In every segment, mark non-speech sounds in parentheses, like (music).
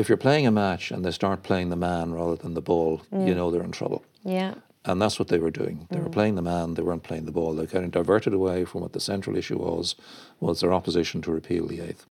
if you're playing a match and they start playing the man rather than the ball, you mm. know they're in trouble. Yeah. And that's what they were doing. They were mm. playing the man, they weren't playing the ball. They kind of diverted away from what the central issue was, was their opposition to repeal the eighth.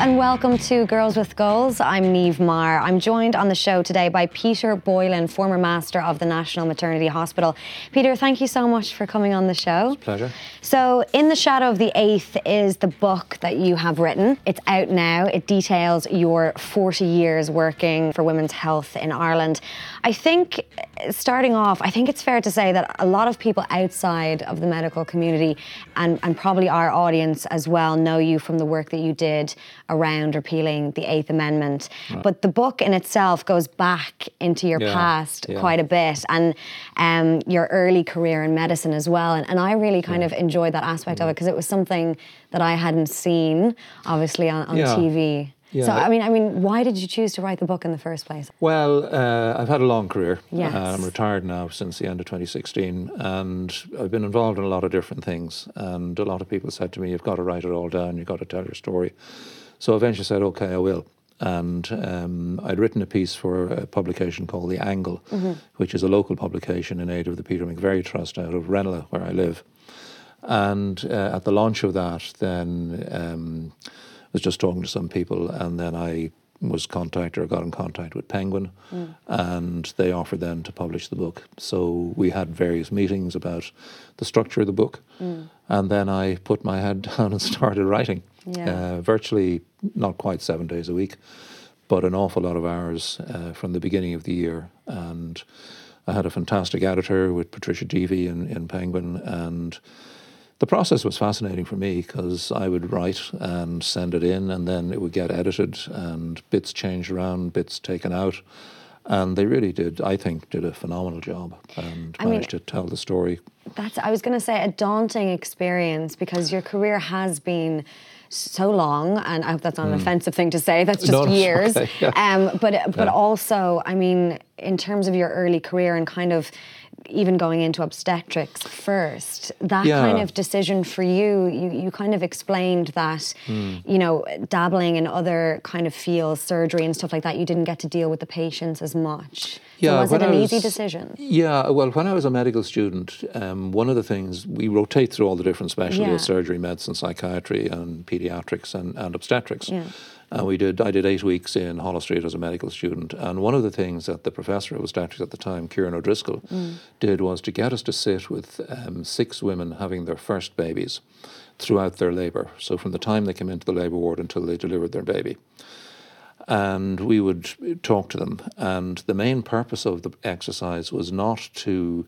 And welcome to Girls with Goals. I'm Neve Marr. I'm joined on the show today by Peter Boylan, former master of the National Maternity Hospital. Peter, thank you so much for coming on the show. Pleasure. So, In the Shadow of the Eighth is the book that you have written. It's out now. It details your 40 years working for women's health in Ireland. I think, starting off, I think it's fair to say that a lot of people outside of the medical community and, and probably our audience as well know you from the work that you did around repealing the Eighth Amendment. But the book in itself goes back into your Yeah, past yeah. quite a bit and um, your early career in medicine as well. And, and I really kind of enjoyed that aspect of Mm. it because it was something that I hadn't seen, obviously, on, on Yeah. TV. Yeah. So I mean, I mean, why did you choose to write the book in the first place? Well, uh, I've had a long career. Yes. Uh, I'm retired now since the end of 2016, and I've been involved in a lot of different things. And a lot of people said to me, "You've got to write it all down. You've got to tell your story." So I eventually said, "Okay, I will." And um, I'd written a piece for a publication called The Angle, which is a local publication in aid of the Peter McVerry Trust out of Ranelagh, where I live. And uh, at the launch of that, then um, I was just talking to some people, and then I was contacted or got in contact with Penguin, and they offered then to publish the book. So we had various meetings about the structure of the book, and then I put my head (laughs) down and started writing. Yeah. Uh, virtually not quite seven days a week, but an awful lot of hours uh, from the beginning of the year. And I had a fantastic editor with Patricia Deevy in, in Penguin, and the process was fascinating for me because I would write and send it in, and then it would get edited, and bits changed around, bits taken out. And they really did, I think, did a phenomenal job and I mean- managed to tell the story. That's I was going to say a daunting experience because your career has been so long, and I hope that's not an offensive thing to say. That's just Hmm. No, years. okay, yeah. (laughs) um, but but Yeah. also, I mean, in terms of your early career and kind of even going into obstetrics first, that Yeah. kind of decision for you, you you kind of explained that, Hmm. you know, dabbling in other kind of fields, surgery and stuff like that, you didn't get to deal with the patients as much. so was it an I easy decision? Yeah, well, when I was a medical student, um, one of the things we rotate through all the different specialties: Yeah. surgery, medicine, psychiatry, and pediatrics and, and obstetrics. Yeah. And we did. I did eight weeks in Holles Street as a medical student, and one of the things that the professor who was obstetrics at the time, Kieran O'Driscoll, did was to get us to sit with um, six women having their first babies throughout their labour. So from the time they came into the labour ward until they delivered their baby and we would talk to them. And the main purpose of the exercise was not to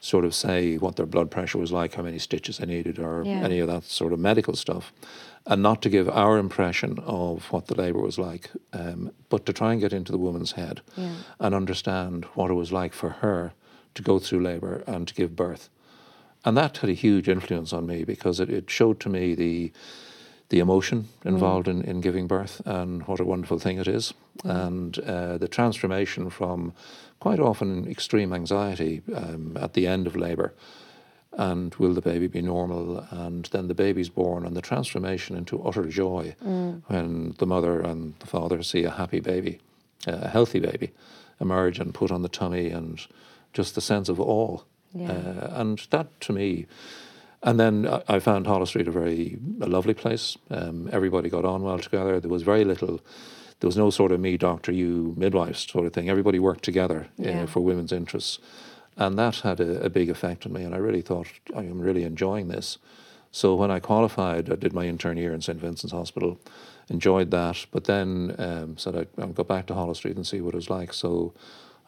sort of say what their blood pressure was like, how many stitches they needed, or Yeah. any of that sort of medical stuff, and not to give our impression of what the labour was like, um, but to try and get into the woman's head Yeah. and understand what it was like for her to go through labour and to give birth. And that had a huge influence on me because it, it showed to me the the emotion involved in, in giving birth and what a wonderful thing it is. And uh, the transformation from quite often extreme anxiety um, at the end of labour and will the baby be normal? And then the baby's born, and the transformation into utter joy when the mother and the father see a happy baby, a healthy baby, emerge and put on the tummy, and just the sense of awe. Yeah. Uh, and that to me, and then I- I found Holles Street a very a lovely place. Um, everybody got on well together. There was very little. There was no sort of me, doctor, you, midwives sort of thing. Everybody worked together Yeah. uh, for women's interests, and that had a, a big effect on me. And I really thought I am really enjoying this. So when I qualified, I did my intern year in St Vincent's Hospital, enjoyed that, but then um, said I'd, I'd go back to Holles Street and see what it was like. So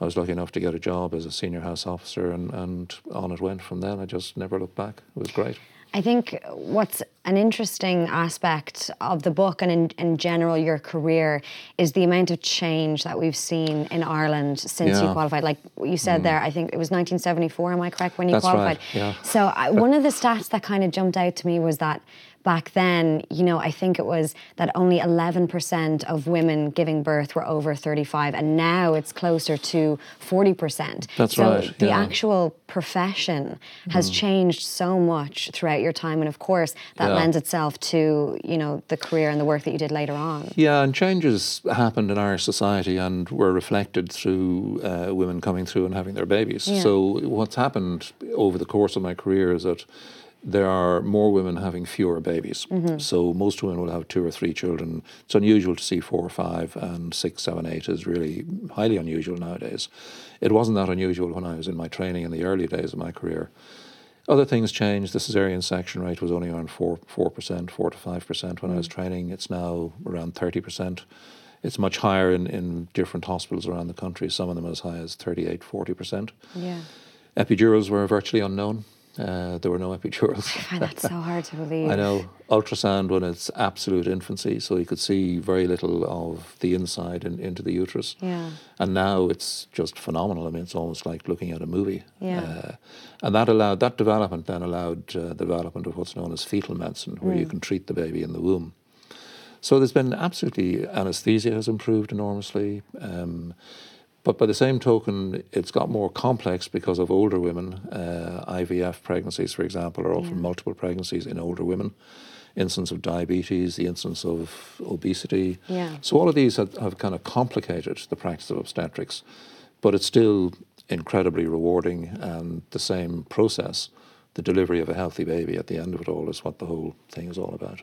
I was lucky enough to get a job as a senior house officer, and, and on it went from then. I just never looked back. It was great. I think what's an interesting aspect of the book and in, in general your career is the amount of change that we've seen in Ireland since you qualified. Like you said there, I think it was 1974, am I correct, when you That's right, qualified? yeah. So I, one of the stats that kind of jumped out to me was that back then, you know, I think it was that only 11% of women giving birth were over 35, and now it's closer to 40%. That's so right, The yeah. actual profession has Mm. changed so much throughout your time, and of course, that Yeah. Lends itself to, you know, the career and the work that you did later on. Yeah, and changes happened in Irish society and were reflected through uh, women coming through and having their babies. Yeah. So, what's happened over the course of my career is that there are more women having fewer babies. So, most women will have two or three children. It's unusual to see four or five, and six, seven, eight is really highly unusual nowadays. It wasn't that unusual when I was in my training in the early days of my career. Other things changed. The cesarean section rate was only around four four percent, four to five percent when I was mm. training. It's now around thirty percent. It's much higher in, in different hospitals around the country. Some of them as high as 38, 40 percent. Yeah. Epidurals were virtually unknown. Uh, there were no epidurals. I find that so hard to believe. (laughs) I know ultrasound when it's absolute infancy, so you could see very little of the inside and into the uterus. Yeah. And now it's just phenomenal. I mean, it's almost like looking at a movie. Yeah. Uh, and that allowed that development then allowed uh, the development of what's known as fetal medicine, where Mm. you can treat the baby in the womb. So there's been absolutely anesthesia has improved enormously. Um, but by the same token, it's got more complex because of older women. Uh, IVF pregnancies, for example, are often Yeah. multiple pregnancies in older women. Incidence of diabetes, the incidence of obesity. Yeah. So all of these have, have kind of complicated the practice of obstetrics, but it's still incredibly rewarding and the same process. The delivery of a healthy baby at the end of it all is what the whole thing is all about.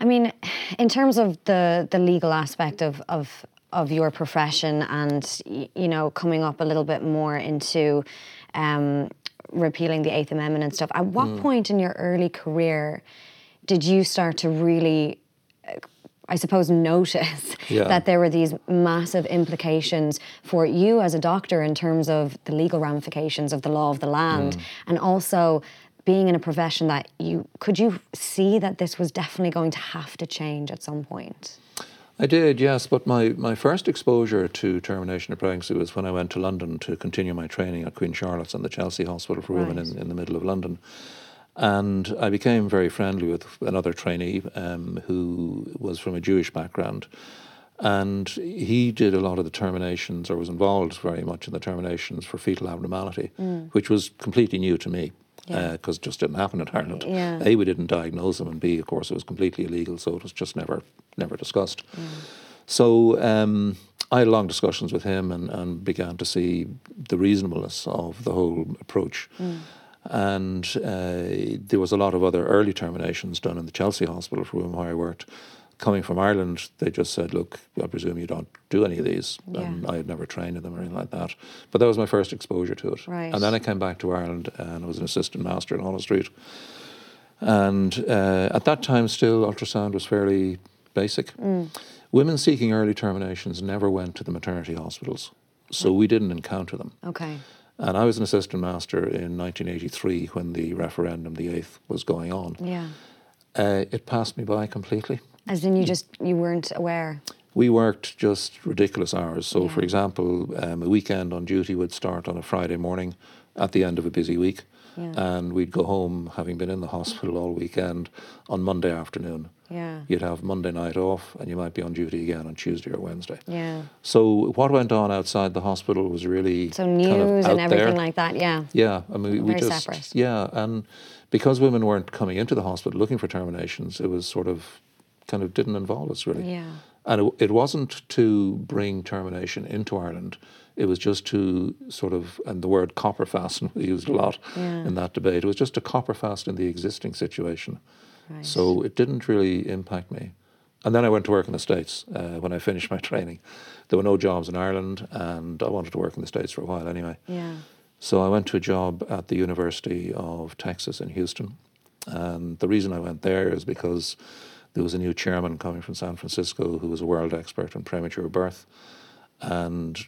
I mean, in terms of the the legal aspect of of of your profession, and you know, coming up a little bit more into um, repealing the Eighth Amendment and stuff. At what Mm. point in your early career did you start to really? uh, I suppose notice (laughs) Yeah. that there were these massive implications for you as a doctor in terms of the legal ramifications of the law of the land, Mm. and also being in a profession that you could you see that this was definitely going to have to change at some point. I did, yes, but my, my first exposure to termination of pregnancy was when I went to London to continue my training at Queen Charlotte's and the Chelsea Hospital for Women Right. in, in the middle of London. And I became very friendly with another trainee um, who was from a Jewish background. And he did a lot of the terminations, or was involved very much in the terminations for fetal abnormality, which was completely new to me Yeah. because it just didn't happen in Ireland. Yeah. A, we didn't diagnose them, and B, of course, it was completely illegal, so it was just never, never discussed. So um, I had long discussions with him and, and began to see the reasonableness of the whole approach. And uh, there was a lot of other early terminations done in the Chelsea Hospital for whom I worked. Coming from Ireland, they just said, "Look, I presume you don't do any of these." And I had never trained in them or anything like that. But that was my first exposure to it. Right. And then I came back to Ireland and I was an assistant master in Holland Street. And uh, at that time, still, ultrasound was fairly basic. Women seeking early terminations never went to the maternity hospitals, so we didn't encounter them. Okay. And I was an assistant master in 1983 when the referendum, the eighth, was going on. Yeah. Uh, it passed me by completely. As in you just you weren't aware. We worked just ridiculous hours. So, for example, um, a weekend on duty would start on a Friday morning at the end of a busy week. Yeah. And we'd go home, having been in the hospital all weekend, on Monday afternoon. Yeah. You'd have Monday night off, and you might be on duty again on Tuesday or Wednesday. Yeah. So, what went on outside the hospital was really So kind news of and everything there. like that. Yeah. Yeah, I mean, we, we just separate. yeah, and because women weren't coming into the hospital looking for terminations, it was sort of kind of didn't involve us really. Yeah. And it, it wasn't to bring termination into Ireland. It was just to sort of, and the word copper fasten (laughs) was used a lot Yeah. in that debate. It was just to copper fast in the existing situation. Right. So it didn't really impact me. And then I went to work in the States uh, when I finished my (laughs) training. There were no jobs in Ireland, and I wanted to work in the States for a while anyway. Yeah. So I went to a job at the University of Texas in Houston. And the reason I went there is because there was a new chairman coming from San Francisco who was a world expert in premature birth. And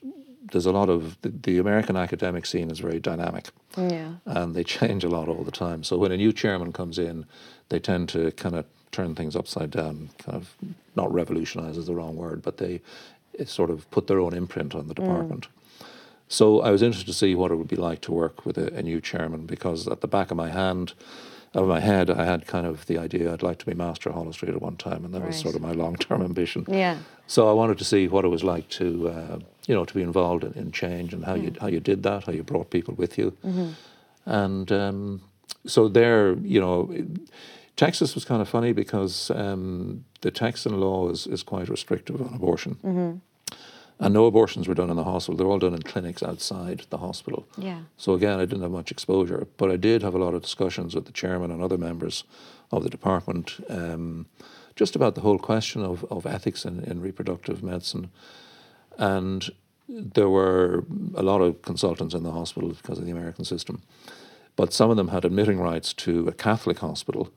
there's a lot of the, the American academic scene is very dynamic Yeah. and they change a lot all the time. So when a new chairman comes in, they tend to kind of turn things upside down, kind of not revolutionize is the wrong word, but they eh, sort of put their own imprint on the department. So I was interested to see what it would be like to work with a, a new chairman because at the back of my hand, of my head, I had kind of the idea I'd like to be master of Holles Street at one time, and that was sort of my long-term ambition. Yeah. So I wanted to see what it was like to, uh, you know, to be involved in, in change and how you how you did that, how you brought people with you, mm-hmm. and um, so there, you know, it- Texas was kind of funny because um, the Texan law is is quite restrictive on abortion. And no abortions were done in the hospital. They're all done in clinics outside the hospital. Yeah. So again, I didn't have much exposure, but I did have a lot of discussions with the chairman and other members of the department, um, just about the whole question of, of ethics in, in reproductive medicine. And there were a lot of consultants in the hospital because of the American system, but some of them had admitting rights to a Catholic hospital.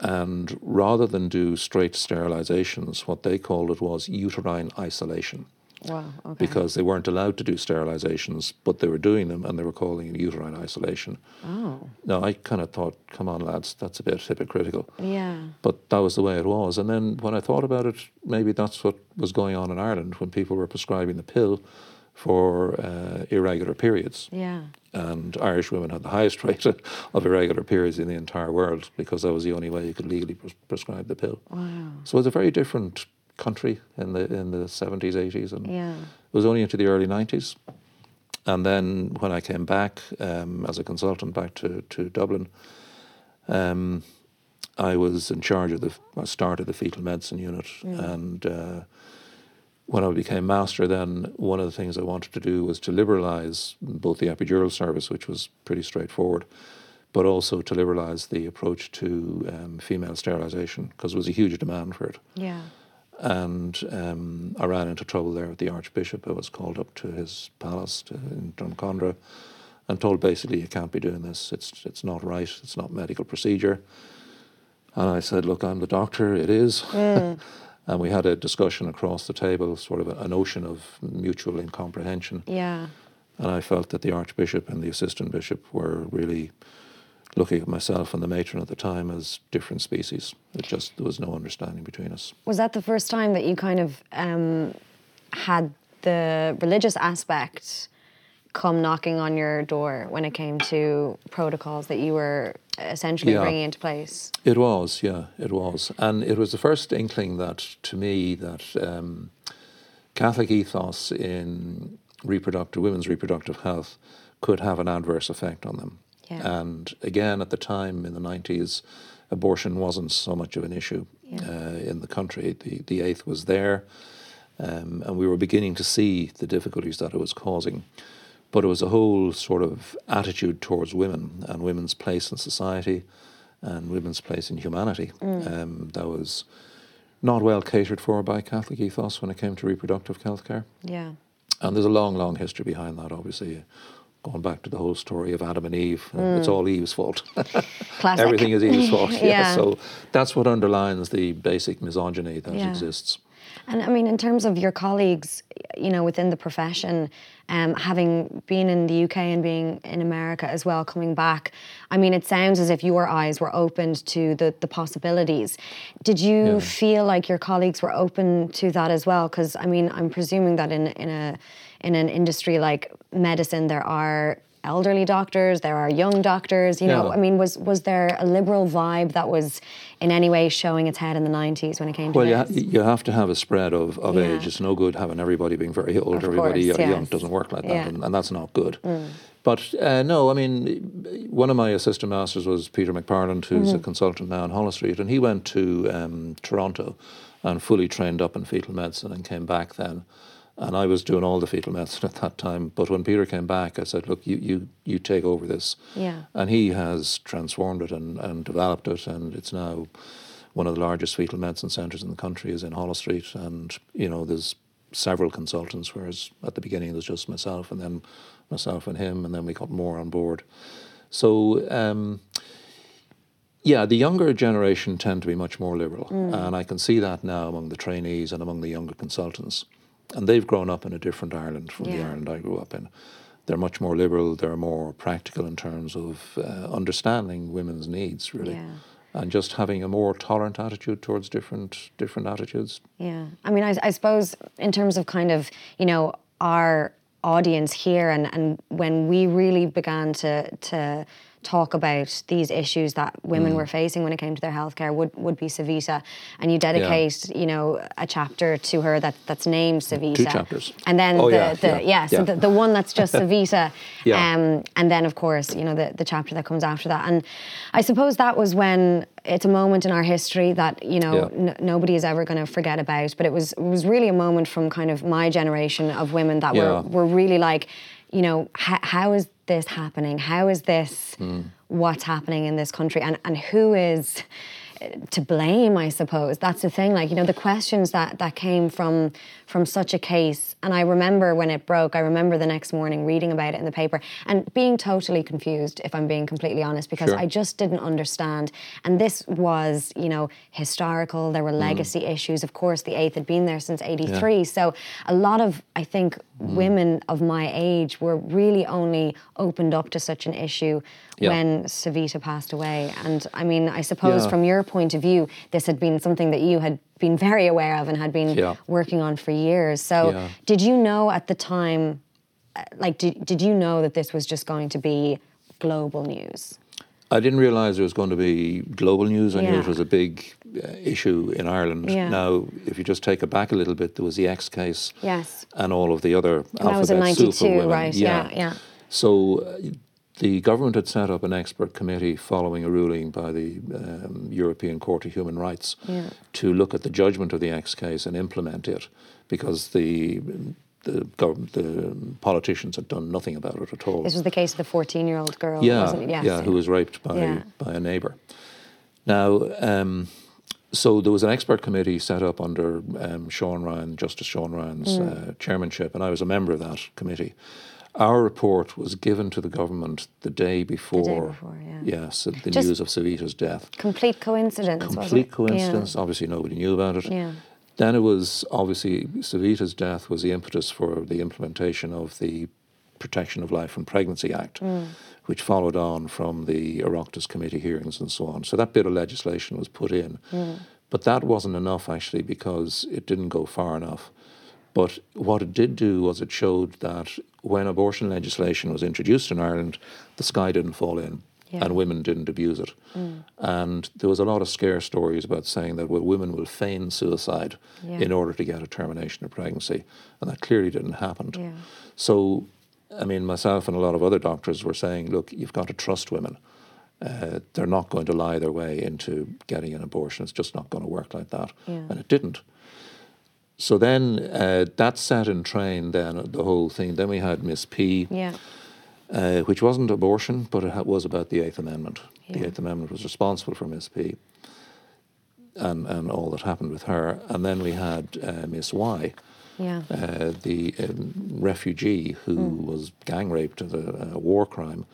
And rather than do straight sterilizations, what they called it was uterine isolation Wow. Okay. because they weren't allowed to do sterilizations, but they were doing them and they were calling it uterine isolation. oh. Now, I kind of thought, come on, lads, that's a bit hypocritical. Yeah. But that was the way it was. And then when I thought about it, maybe that's what was going on in Ireland when people were prescribing the pill for uh, irregular periods. Yeah. And Irish women had the highest (laughs) rate of irregular periods in the entire world because that was the only way you could legally pres- prescribe the pill. Wow. So it was a very different country in the in the 70s, 80s, and Yeah. it was only into the early 90s. And then when I came back um, as a consultant back to, to Dublin, um, I was in charge of the, I started the fetal medicine unit. And uh, when I became master, then one of the things I wanted to do was to liberalise both the epidural service, which was pretty straightforward, but also to liberalise the approach to um, female sterilisation because there was a huge demand for it Yeah. And um, I ran into trouble there with the Archbishop. I was called up to his palace to, in Drumcondra and told basically you can't be doing this. It's it's not right. It's not medical procedure. And I said, look, I'm the doctor. It is. (laughs) and we had a discussion across the table, sort of a, an ocean of mutual incomprehension. Yeah. And I felt that the Archbishop and the Assistant Bishop were really looking at myself and the matron at the time as different species. It just there was no understanding between us. Was that the first time that you kind of um, had the religious aspect come knocking on your door when it came to protocols that you were essentially Yeah. bringing into place? It was, yeah, it was, and it was the first inkling that, to me, that um, Catholic ethos in reproductive women's reproductive health could have an adverse effect on them. Yeah. And again, at the time in the nineties, abortion wasn't so much of an issue uh, in the country. The the eighth was there, um, and we were beginning to see the difficulties that it was causing. But it was a whole sort of attitude towards women and women's place in society and women's place in humanity um, that was not well catered for by Catholic ethos when it came to reproductive health care. Yeah. And there's a long, long history behind that, obviously. Going back to the whole story of Adam and Eve, uh, it's all Eve's fault. (laughs) Classic. Everything is Eve's fault. (laughs) yeah. Yeah. So that's what underlines the basic misogyny that Yeah. exists. And I mean, in terms of your colleagues, you know, within the profession, um, having been in the UK and being in America as well, coming back, I mean, it sounds as if your eyes were opened to the, the possibilities. Did you Yeah. feel like your colleagues were open to that as well? Because I mean, I'm presuming that in in a in an industry like medicine, there are elderly doctors, there are young doctors. You know, Yeah. I mean, was was there a liberal vibe that was in any way showing its head in the 90s when it came to Well, you, ha- you have to have a spread of, of Yeah. age. It's no good having everybody being very old, everybody course, young. yes. It doesn't work like that, Yeah. Mm. and, and that's not good. But uh, no, I mean, one of my assistant masters was Peter McParland, who's Mm-hmm. a consultant now in Holles Street, and he went to um, Toronto and fully trained up in fetal medicine and came back then. And I was doing all the fetal medicine at that time. But when Peter came back, I said, look, you, you, you take over this. Yeah. And he has transformed it and, and developed it, and it's now one of the largest fetal medicine centres in the country is in Holles Street. And, you know, there's several consultants, whereas at the beginning it was just myself and then myself and him, and then we got more on board. So, um, yeah, the younger generation tend to be much more liberal, and I can see that now among the trainees and among the younger consultants. And they've grown up in a different Ireland from the Ireland I grew up in. They're much more liberal, they're more practical in terms of uh, understanding women's needs, really. Yeah. And just having a more tolerant attitude towards different different attitudes. Yeah. I mean, I, I suppose in terms of kind of, you know, our audience here and, and when we really began to, to talk about these issues that women Mm. were facing when it came to their healthcare would, would be Savita, and you dedicate you know a chapter to her that, that's named Savita. Two chapters. And then Oh, the, yeah, the yeah, so yeah. The, the one that's just (laughs) Savita. Yeah. um, and then of course you know the, the chapter that comes after that. And I suppose that was when it's a moment in our history that you know Yeah. n- nobody is ever going to forget about. But it was it was really a moment from kind of my generation of women that Yeah. were were really like, you know, h- how is this happening? How is this Hmm. what's happening in this country? And and who is to blame? I suppose that's the thing. Like you know, the questions that that came from from such a case. And I remember when it broke. I remember the next morning reading about it in the paper and being totally confused. If I'm being completely honest, because Sure. I just didn't understand. And this was, you know, historical. There were Mm. legacy issues. Of course, the eighth had been there since '83. So a lot of, I think, Mm. women of my age were really only opened up to such an issue Yeah. when Savita passed away. And I mean, I suppose Yeah. from your point of view, this had been something that you had been (laughs) very aware of and had been Yeah. working on for years. So did you know at the time, uh, like, did, did you know that this was just going to be global news? I didn't realise it was going to be global news. I knew it was a big issue in Ireland. Yeah. Now, if you just take it back a little bit, there was the X case Yes. and all of the other And that was in 92, superwomen. right? Yeah, yeah. So uh, the government had set up an expert committee following a ruling by the um, European Court of Human Rights Yeah. to look at the judgment of the X case and implement it because the the, the politicians had done nothing about it at all. This was the case of the 14 year old girl, yeah, wasn't it? Yes, yeah, who was raped by Yeah. by a neighbour. Now, um, so there was an expert committee set up under um, Sean Ryan, Justice Sean Ryan's Mm. uh, chairmanship, and I was a member of that committee. Our report was given to the government the day before. The day before, yeah. Yes, the Just- news of Savita's death. Complete coincidence, wasn't Complete coincidence. Obviously, nobody knew about it. Yeah. Then it was obviously Savita's death was the impetus for the implementation of the Protection of Life and Pregnancy Act, Mm. Which followed on from the Oireachtas committee hearings and so on. So that bit of legislation was put in. Mm. But that wasn't enough actually because it didn't go far enough. But what it did do was it showed that when abortion legislation was introduced in Ireland, the sky didn't fall in Yeah. and women didn't abuse it. And there was a lot of scare stories about saying that well, women will feign suicide Yeah. in order to get a termination of pregnancy. And that clearly didn't happen. Yeah. So, I mean, myself and a lot of other doctors were saying, look, you've got to trust women. Uh, they're not going to lie their way into getting an abortion. It's just not going to work like that. Yeah. And it didn't. So then uh, that set in train then the whole thing. Then we had Miss P, Yeah. uh, which wasn't abortion, but it was about the Eighth Amendment. Yeah. The Eighth Amendment was responsible for Miss P and, and all that happened with her. And then we had uh, Miss Y, Yeah. uh, the um, refugee who Hmm. was gang raped as a, a war crime,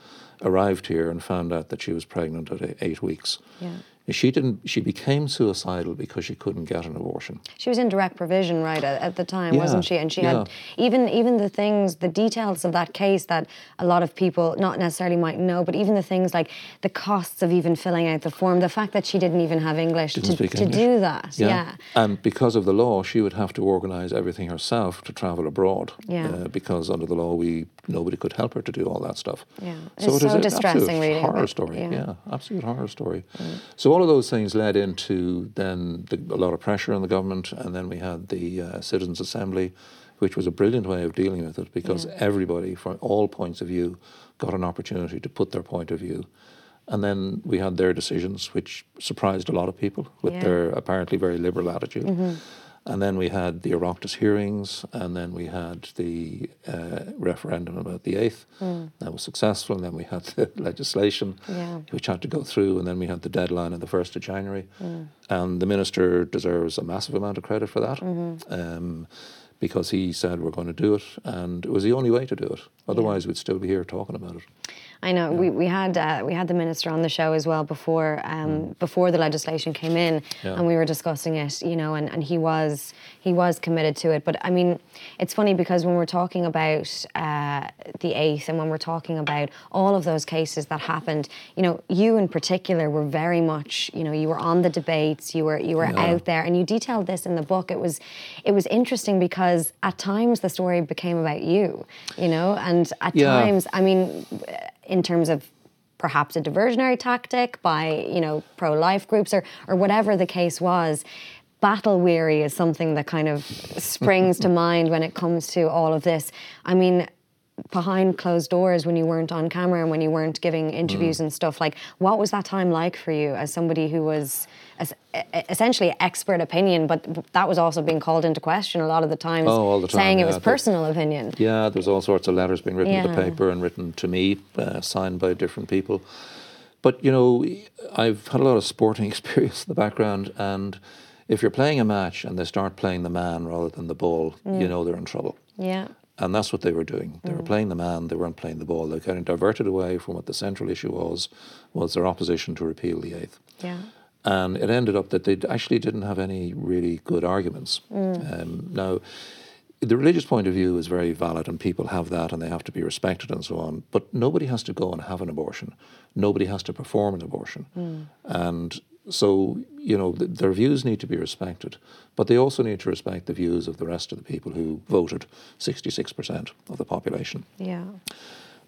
arrived here and found out that she was pregnant at eight weeks. Yeah. She didn't. She became suicidal because she couldn't get an abortion. She was in direct provision, right, at, at the time, Yeah, wasn't she? And she yeah. had even even the things, the details of that case that a lot of people not necessarily might know, but even the things like the costs of even filling out the form, the fact that she didn't even have English to, to do that. Yeah. And because of the law, she would have to organise everything herself to travel abroad. Yeah. Uh, because under the law, we nobody could help her to do all that stuff. Yeah. So It's it is so an distressing absolute reading horror about- story. yeah. Yeah. absolute horror story. So all of those things led into then the, a lot of pressure on the government, and then we had the uh, Citizens Assembly, which was a brilliant way of dealing with it because Yeah. everybody from all points of view got an opportunity to put their point of view. And then we had their decisions, which surprised a lot of people with Yeah. Mm-hmm. their apparently very liberal attitude. And then we had the Oireachtas hearings, and then we had the uh, referendum about the eighth. That was successful. And then we had (laughs) the legislation, Mm. Yeah. which had to go through. And then we had the deadline of the first of January. Mm. And the minister deserves a massive amount of credit for that, Mm-hmm. um, because he said we're going to do it, and it was the only way to do it. Otherwise, we'd still be here talking about it. I know we, we had uh, we had the minister on the show as well before um, before the legislation came in, Mm. And we were discussing it, you know, and, and he was he was committed to it. But I mean, it's funny because when we're talking about uh, the eighth, and when we're talking about all of those cases that happened, you know, you in particular were very much, you know, you were on the debates, you were you were Yeah. out there, and you detailed this in the book. It was it was interesting because at times the story became about you, you know, and at Yeah. times, I mean, in terms of perhaps a diversionary tactic by you know pro-life groups or or whatever the case was battle weary is something that kind of springs to (laughs) mind when it comes to all of this i mean behind closed doors when you weren't on camera and when you weren't giving interviews Mm. and stuff like what was that time like for you as somebody who was as, essentially expert opinion but that was also being called into question a lot of the times Oh, all the time, saying it was personal opinion Yeah, there's all sorts of letters being written to the paper and written to me, uh, signed by different people. But you know, I've had a lot of sporting (laughs) experience in the background, and if you're playing a match and they start playing the man rather than the ball, you know they're in trouble. yeah And that's what they were doing. They Mm. were playing the man, they weren't playing the ball. They were of diverted away from what the central issue was, was their opposition to repeal the eighth. yeah And it ended up that they actually didn't have any really good arguments. Mm. Um, now, the religious point of view is very valid, and people have that, and they have to be respected and so on. But nobody has to go and have an abortion. Nobody has to perform an abortion. And so, you know, th- their views need to be respected, but they also need to respect the views of the rest of the people who voted, 66% of the population. yeah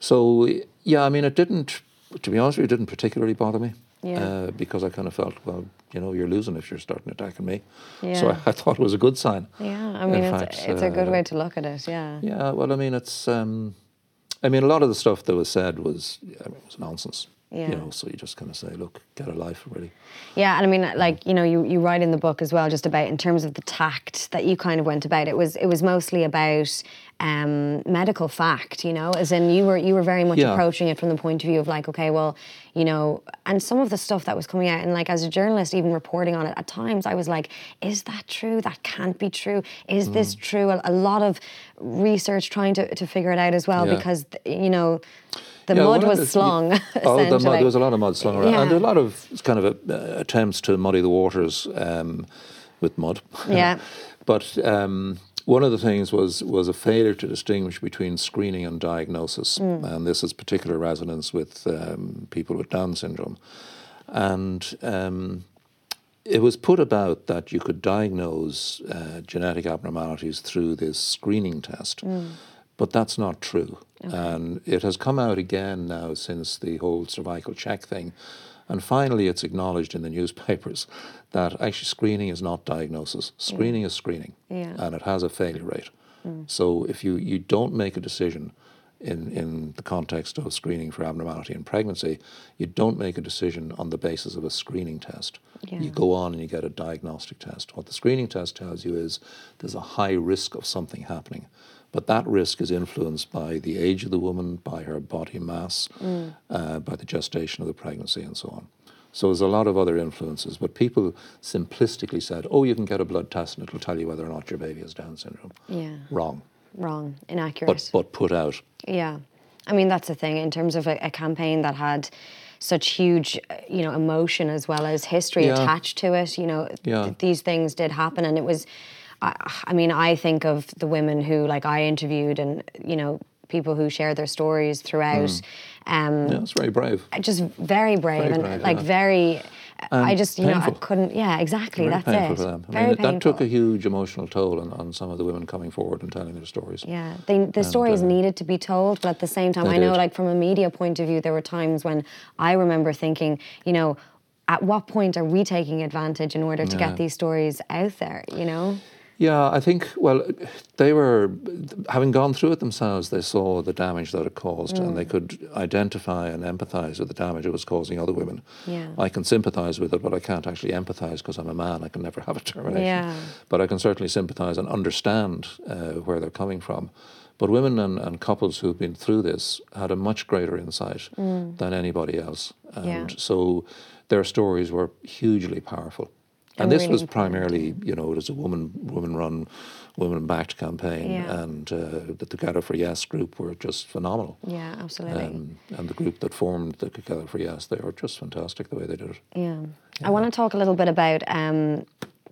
So yeah, I mean, it didn't. To be honest with you, it didn't particularly bother me. Yeah. Uh, because I kind of felt, well, you know, you're losing if you're starting attacking me. So Yeah. (laughs) I, I thought it was a good sign. yeah i mean it's, fact, it's a good uh, way to look at it yeah Yeah. Well, I mean, it's. Um, I mean, a lot of the stuff that was said was, I mean, it was nonsense. Yeah. You know, so you just kind of say, look, get a life, really. Yeah, and I mean, like you know, you, you write in the book as well, just about in terms of the tact that you kind of went about. It was it was mostly about um, medical fact, you know, as in you were you were very much Yeah. approaching it from the point of view of like, okay, well, you know, and some of the stuff that was coming out, and like as a journalist, even reporting on it, at times I was like, is that true? That can't be true. Is Mm. this true? A, a lot of research trying to, to figure it out as well, Yeah. because you know. The Yeah, mud was the- slung. Oh, the mud, there was a lot of mud slung around, and Yeah. a lot of kind of uh, attempts to muddy the waters um, with mud. Yeah. (laughs) but um, one of the things was was a failure to distinguish between screening and diagnosis, Mm. and this has particular resonance with um, people with Down syndrome, and. Um, it was put about that you could diagnose uh, genetic abnormalities through this screening test, but that's not true. And it has come out again now since the whole cervical check thing. And finally, it's acknowledged in the newspapers that actually screening is not diagnosis. Screening is screening, Yeah. and it has a failure rate. Mm. So if you, you don't make a decision in, in the context of screening for abnormality in pregnancy, you don't make a decision on the basis of a screening test. Yeah. You go on and you get a diagnostic test. What the screening test tells you is there's a high risk of something happening. But that risk is influenced by the age of the woman, by her body mass, uh, by the gestation of the pregnancy, and so on. So there's a lot of other influences. But people simplistically said, oh, you can get a blood test and it'll tell you whether or not your baby has Down syndrome. Yeah. Wrong. Wrong, inaccurate. But, but put out. Yeah, I mean that's the thing in terms of a, a campaign that had such huge, you know, emotion as well as history Yeah. attached to it. You know, Yeah. th- these things did happen, and it was. I, I mean, I think of the women who, like, I interviewed, and you know, people who shared their stories throughout. Um, Hmm. Yeah, it's very brave. Just very brave Very and brave, like yeah. very. I just, you know, I couldn't. Yeah, exactly. Very that's painful it. for them. I Very mean, painful. that took a huge emotional toll on, on some of the women coming forward and telling their stories. Yeah, they, the stories uh, needed to be told, but at the same time, I know, did. like from a media point of view, there were times when I remember thinking, you know, at what point are we taking advantage in order to Yeah. get these stories out there? You know? Yeah, I think, well, they were, having gone through it themselves, they saw the damage that it caused and Mm. they could identify and empathize with the damage it was causing other women. Yeah. I can sympathize with it, but I can't actually empathize because I'm a man. I can never have a termination. Yeah. But I can certainly sympathize and understand uh, where they're coming from. But women and, and couples who've been through this had a much greater insight than anybody else. And Mm. Yeah. so their stories were hugely powerful. And And this really was primarily, you know, it was a woman woman run, women backed campaign, Yeah. and uh, the Together for Yes group were just phenomenal. Yeah, absolutely. Um, and the group that formed the Together for Yes, they were just fantastic the way they did it. Yeah. I want to talk a little bit about um,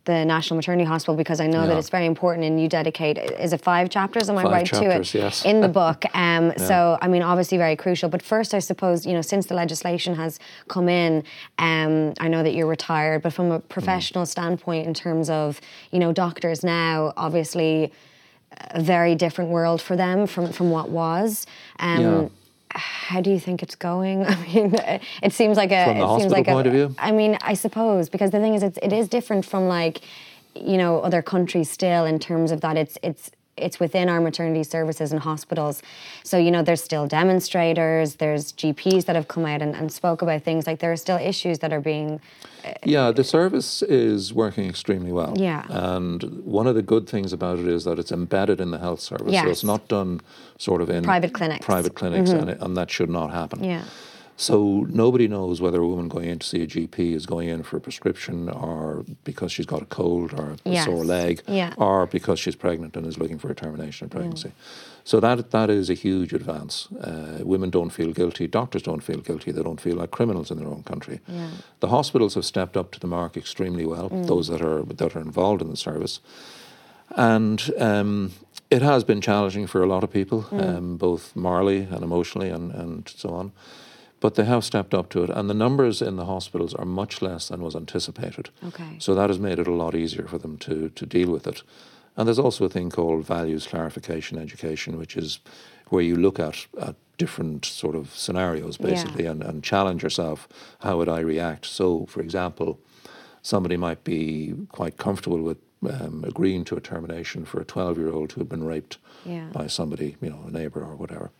the National Maternity Hospital because I know that it's very important and you dedicate, is it five chapters? Am I right chapters, to it? yes. In the (laughs) book. Um, So, I mean, obviously very crucial. But first, I suppose, you know, since the legislation has come in, um, I know that you're retired, but from a professional standpoint, in terms of, you know, doctors now, obviously a very different world for them from, from what was. Um, Yeah. How do you think it's going? (laughs) I mean, it seems like a. From the it seems hospital like point a, of view? I mean, I suppose because the thing is, it's, it is different from like, you know, other countries still in terms of that it's it's it's within our maternity services and hospitals. So, you know, there's still demonstrators, there's GPs that have come out and, and spoke about things. Like there are still issues that are being uh, Yeah, the service is working extremely well. Yeah. And one of the good things about it is that it's embedded in the health service. So it's not done sort of in Private clinics. Private clinics, mm-hmm. and, it, and that should not happen. Yeah. So nobody knows whether a woman going in to see a GP is going in for a prescription or because she's got a cold or a Yes. sore leg Yeah. or because she's pregnant and is looking for a termination of pregnancy. So that that is a huge advance. Uh, women don't feel guilty. Doctors don't feel guilty. They don't feel like criminals in their own country. Yeah. The hospitals have stepped up to the mark extremely well. Those that are that are involved in the service, and um, it has been challenging for a lot of people, um, both morally and emotionally, and, and so on. But they have stepped up to it, and the numbers in the hospitals are much less than was anticipated. Okay. So that has made it a lot easier for them to, to deal with it. And there's also a thing called values clarification education, which is where you look at, at different sort of scenarios Yeah. basically and, and challenge yourself. How would I react? So, for example, somebody might be quite comfortable with um, agreeing to a termination for a 12 year old who had been raped Yeah. by somebody, you know, a neighbour or whatever.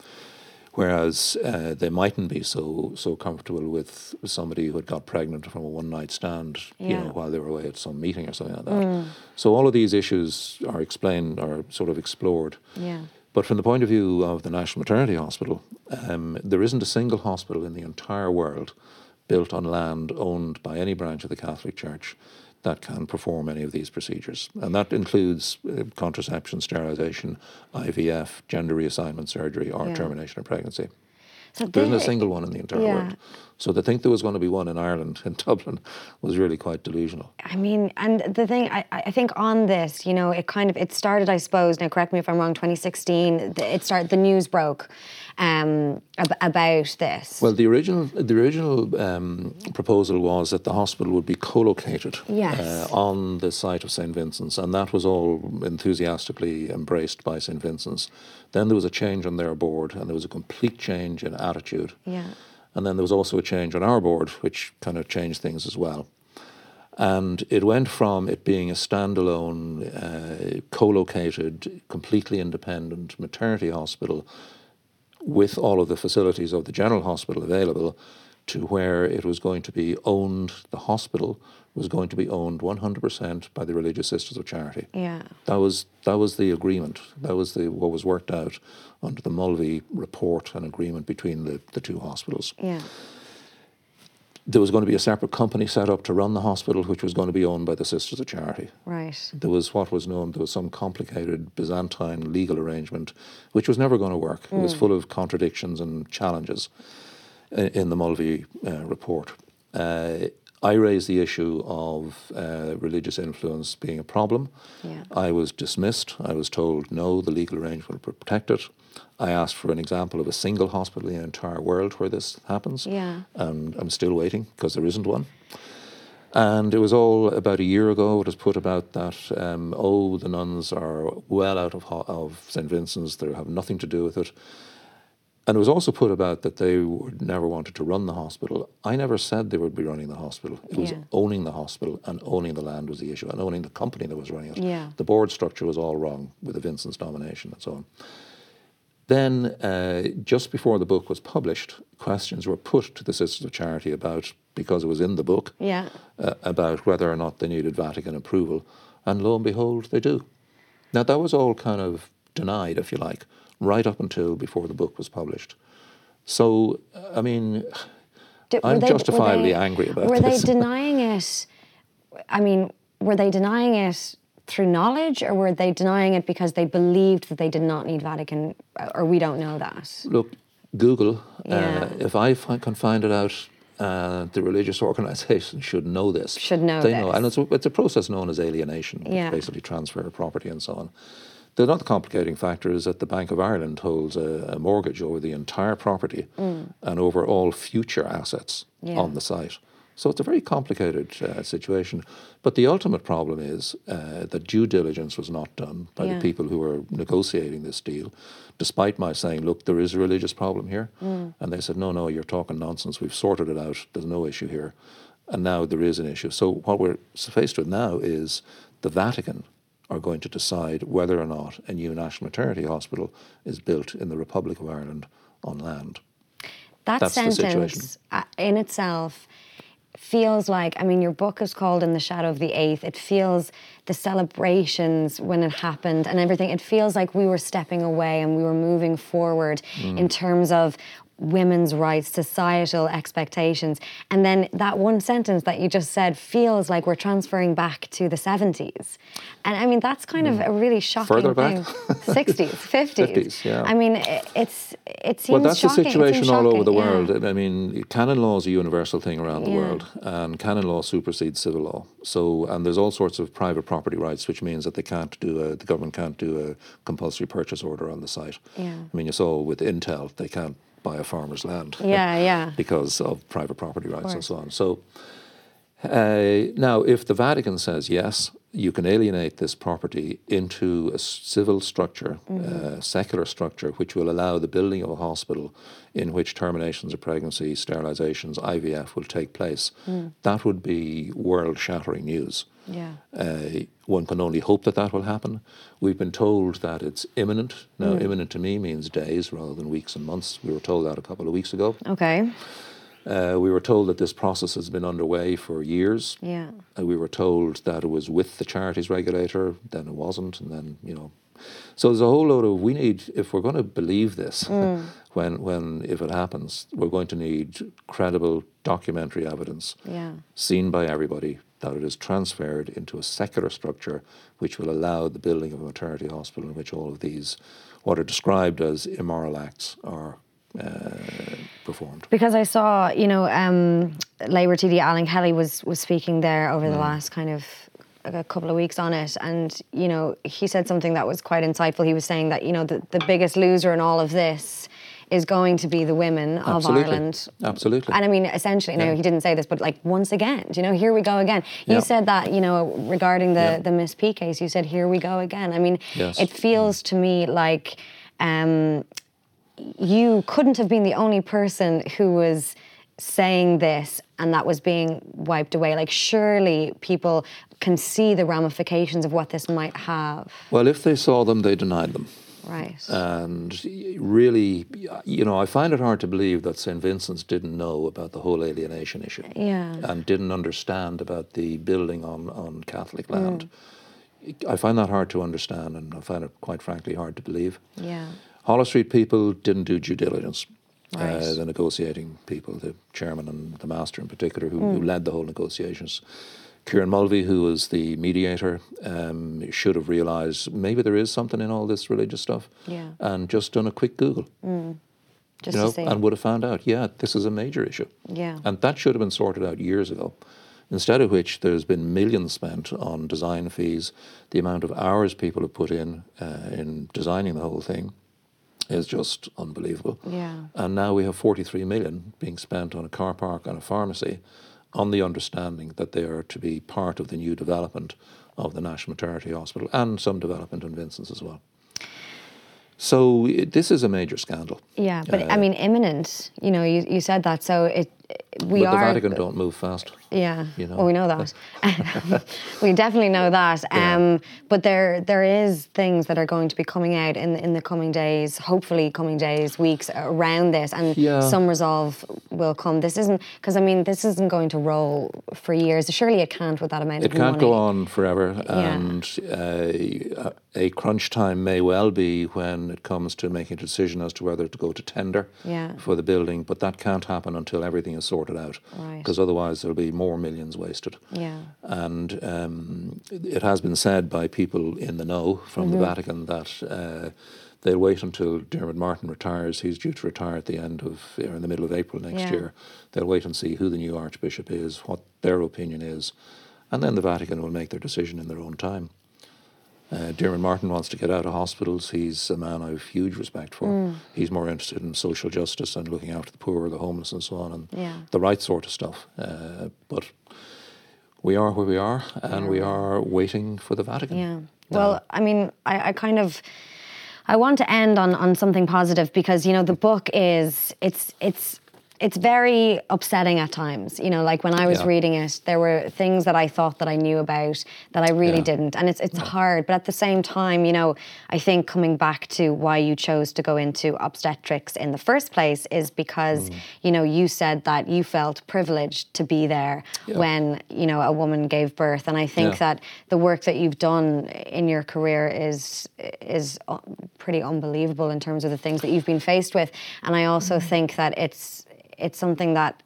Whereas uh, they mightn't be so so comfortable with somebody who had got pregnant from a one night stand, you know, while they were away at some meeting or something like that. So all of these issues are explained or sort of explored. Yeah. But from the point of view of the National Maternity Hospital, um, there isn't a single hospital in the entire world built on land owned by any branch of the Catholic Church that can perform any of these procedures. And that includes uh, contraception, sterilisation, IVF, gender reassignment surgery, or Yeah. termination of pregnancy. So There isn't a single one in the entire Yeah. world. So to think there was going to be one in Ireland, (laughs) in Dublin, was really quite delusional. I mean, and the thing, I, I think on this, you know, it kind of, it started, I suppose, now correct me if I'm wrong, 2016, the- it started, the news broke um, ab- about this. Well, the original the original um, proposal was that the hospital would be co-located Yes. uh, on the site of St Vincent's, and that was all enthusiastically embraced by St Vincent's. Then there was a change on their board, and there was a complete change in attitude. Yeah. And then there was also a change on our board, which kind of changed things as well. And it went from it being a standalone, uh, co-located, completely independent maternity hospital with all of the facilities of the general hospital available to where it was going to be owned, the hospital was going to be owned 100% by the Religious Sisters of Charity. yeah. That was that was the agreement. That was the what was worked out under the Mulvey report and agreement between the, the two hospitals. Yeah. There was going to be a separate company set up to run the hospital, which was going to be owned by the Sisters of Charity. Right. There was what was known, there was some complicated Byzantine legal arrangement, which was never going to work. It was full of contradictions and challenges i- in the Mulvey uh, report. Uh, I raised the issue of uh, religious influence being a problem. Yeah. I was dismissed. I was told, no, the legal arrangement will protect it. I asked for an example of a single hospital in the entire world where this happens. Yeah. And I'm still waiting because there isn't one. And it was all about a year ago. It was put about that, um, oh, the nuns are well out of, ho- of St. Vincent's, they have nothing to do with it. And it was also put about that they would never wanted to run the hospital. I never said they would be running the hospital. It was owning the hospital and owning the land was the issue, and owning the company that was running it. Yeah. The board structure was all wrong with the Vincent's nomination and so on. Then, uh, just before the book was published, questions were put to the Sisters of Charity about, because it was in the book, Yeah. uh, about whether or not they needed Vatican approval. And lo and behold, they do. Now, that was all kind of denied, if you like, right up until before the book was published. So, I mean, Did- I'm they- justifiably they- angry about Were this. they (laughs) denying it? I mean, were they denying it through knowledge, or were they denying it because they believed that they did not need Vatican, or we don't know that? Look, Google, Yeah. uh, if I fi- can find it out, uh, the religious (laughs) organisation should know this. Should know They know. And it's a, it's a process known as alienation, Yeah. basically transfer of property and so on. The other complicating factor is that the Bank of Ireland holds a, a mortgage over the entire property and over all future assets Mm. Yeah. on the site. So it's a very complicated uh, situation. But the ultimate problem is uh, that due diligence was not done by Yeah. the people who were negotiating this deal, despite my saying, look, there is a religious problem here. Mm. And they said, no, no, you're talking nonsense. We've sorted it out. There's no issue here. And now there is an issue. So what we're faced with now is the Vatican are going to decide whether or not a new national maternity hospital is built in the Republic of Ireland on land. That That's sentence uh, in itself feels like I mean your book is called In the Shadow of the Eighth. It feels the celebrations when it happened and everything. It feels like we were stepping away and we were moving forward Mm. in terms of women's rights, societal expectations. And then that one sentence that you just said feels like we're transferring back to the 70s. And I mean that's kind of a really shocking Mm. Further thing. back? 60s, 50s. 50s, yeah. I mean it's it seems Well, that's shocking. the situation all over the shocking, yeah. world. I mean, canon law is a universal thing around the Yeah. world, and canon law supersedes civil law. So, and there's all sorts of private property rights, which means that they can't do a, the government can't do a compulsory purchase order on the site. Yeah. I mean, you saw with Intel, they can't buy a farmer's land. Yeah, yeah. (laughs) because of private property rights and so on. So uh, now, if the Vatican says yes, you can alienate this property into a civil structure, uh, secular structure, which will allow the building of a hospital in which terminations of pregnancy, sterilizations, IVF will take place. That would be world shattering news. Yeah. Uh, one can only hope that that will happen. We've been told that it's imminent. Now, imminent to me means days rather than weeks and months. We were told that a couple of weeks ago. Okay. Uh, we were told that this process has been underway for years. Yeah. Uh, we were told that it was with the charities regulator, then it wasn't, and then, you know. So there's a whole load of, we need, if we're going to believe this, (laughs) when, when, if it happens, we're going to need credible documentary evidence Yeah. seen by everybody that it is transferred into a secular structure which will allow the building of a maternity hospital in which all of these, what are described as immoral acts, are uh, performed. Because I saw, you know, um, Labour TD Alan Kelly was was speaking there over Mm. the last kind of a couple of weeks on it, and you know, he said something that was quite insightful. He was saying that you know the, the biggest loser in all of this is going to be the women of Absolutely. Ireland. Absolutely. And I mean, essentially, no, Yeah. he didn't say this, but like once again, do you know, here we go again. You Yeah. said that, you know, regarding the Yeah. the Miss P case, you said, here we go again. I mean, Yes. it feels to me like um, you couldn't have been the only person who was saying this and that was being wiped away. Like, surely people can see the ramifications of what this might have. Well, if they saw them, they denied them. Right. And really, you know, I find it hard to believe that St. Vincent's didn't know about the whole alienation issue. Yeah. And didn't understand about the building on, on Catholic land. I find that hard to understand, and I find it quite frankly hard to believe. yeah. Holles Street people didn't do due diligence. Right. Uh, the negotiating people, the chairman and the master in particular, who, who led the whole negotiations. Kieran Mulvey, who was the mediator, um, should have realised maybe there is something in all this religious stuff, Yeah. and just done a quick Google, Just you know, and would have found out, yeah, this is a major issue, yeah. and that should have been sorted out years ago. Instead of which, there's been millions spent on design fees. The amount of hours people have put in uh, in designing the whole thing is just unbelievable. Yeah. And now we have 43 million being spent on a car park and a pharmacy on the understanding that they are to be part of the new development of the National Maternity Hospital and some development in Vincent's as well. So it, this is a major scandal. Yeah, but I Uh, mean, imminent. You know, you, you said that, so it we but are. the Vatican don't move fast. Yeah, you know. well, we know that. (laughs) we definitely know that. Um, But there, there is things that are going to be coming out in in the coming days, hopefully coming days, weeks around this, and Yeah. some resolve will come. This isn't because I mean, this isn't going to roll for years. Surely it can't with that amount It of can't money. go on forever, and uh, a crunch time may well be when it comes to making a decision as to whether to go to tender Yeah. for the building. But that can't happen until everything is sorted out, Right. because otherwise there'll be more millions wasted. Yeah. And um, it has been said by people in the know from Mm-hmm. the Vatican that uh, they'll wait until Diarmuid Martin retires. He's due to retire at the end of, or in the middle of April next Yeah. year. They'll wait and see who the new Archbishop is, what their opinion is, and then the Vatican will make their decision in their own time. Uh, Diarmuid Martin wants to get out of hospitals. He's a man I have huge respect for. Mm. He's more interested in social justice and looking after the poor, the homeless, and so on, and Yeah. the right sort of stuff. Uh, but we are where we are, and we are waiting for the Vatican. Yeah. Well, I mean, I, I kind of I want to end on on something positive because you know the book is it's it's it's very upsetting at times. You know, like when I was Yeah. reading it, there were things that I thought that I knew about that I really Yeah. didn't, and it's it's hard. But at the same time, you know, I think coming back to why you chose to go into obstetrics in the first place is because Mm. you know you said that you felt privileged to be there Yeah. when you know a woman gave birth, and I think Yeah. that the work that you've done in your career is is uh, pretty unbelievable in terms of the things that you've been faced with and I also Mm-hmm. think that it's it's something that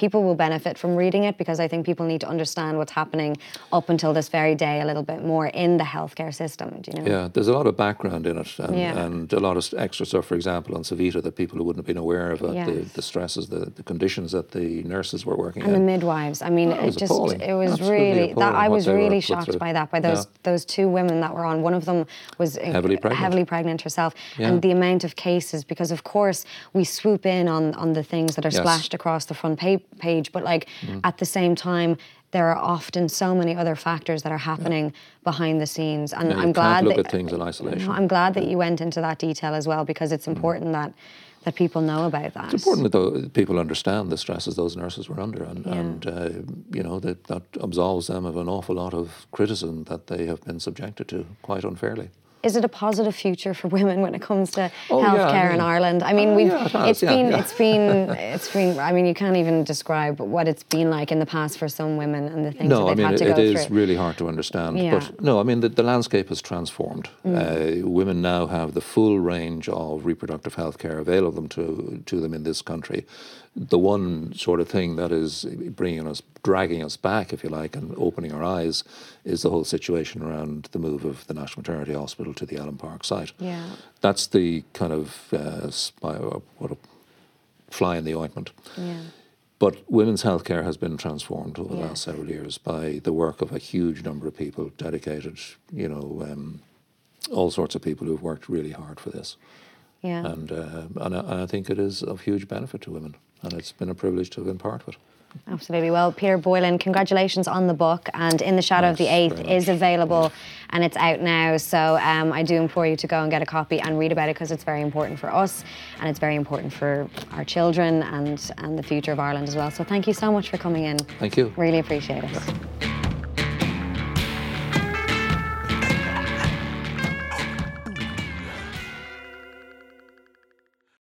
people will benefit from reading it because I think people need to understand what's happening up until this very day a little bit more in the healthcare system do you know Yeah, there's a lot of background in it, and, Yeah. and a lot of extra stuff. For example, on Savita, that people who wouldn't have been aware of, uh, the, Yes. the stresses, the, the conditions that the nurses were working and the midwives. I mean, That it was just appalling. it was Absolutely really that I was really shocked by that by those Yeah. those two women that were on. One of them was uh, Heavily pregnant. heavily pregnant herself, Yeah. and the amount of cases because of course we swoop in on on the things that are Yes. Splashed across the front pa- page, but like at the same time. There are often so many other factors that are happening behind the scenes, and Yeah, I'm glad look that at things in isolation. No, I'm glad that you went into that detail as well because Mm. it's important that that people know about that. It's important that people understand the stresses those nurses were under, and, Yeah. and uh, you know that that absolves them of an awful lot of criticism that they have been subjected to quite unfairly. Is it a positive future for (laughs) women when it comes to Oh, yeah, healthcare I in Ireland? I mean, Oh, we've yeah, it it's yeah, been yeah. (laughs) it's been it's been. I mean, you can't even describe what it's been like in the past for some women and the things No, that they've mean had it, to it go is through. It is really hard to understand. Yeah. Mm. But no, I mean the, the landscape has transformed. Uh, women now have the full range of reproductive health care available to to them in this country. The one sort of thing that is bringing us, dragging us back, if you like, and opening our eyes, is the whole situation around the move of the National Maternity Hospital to the Elm Park site. Yeah. That's the kind of uh, spy, what a fly in the ointment. Yeah. But women's healthcare has been transformed over the Yes. last several years by the work of a huge number of people, dedicated, you know, um, all sorts of people who've worked really hard for this. Yeah. And, uh, and, I, and I think it is of huge benefit to women, and it's been a privilege to have been part of it. Absolutely. Well, Peter Boylan, congratulations on the book. And In the Shadow of the Eighth is available and it's out now. So um, I do implore you to go and get a copy and read about it because it's very important for us and it's very important for our children and, and the future of Ireland as well. So thank you so much for coming in. Thank you. Really appreciate it.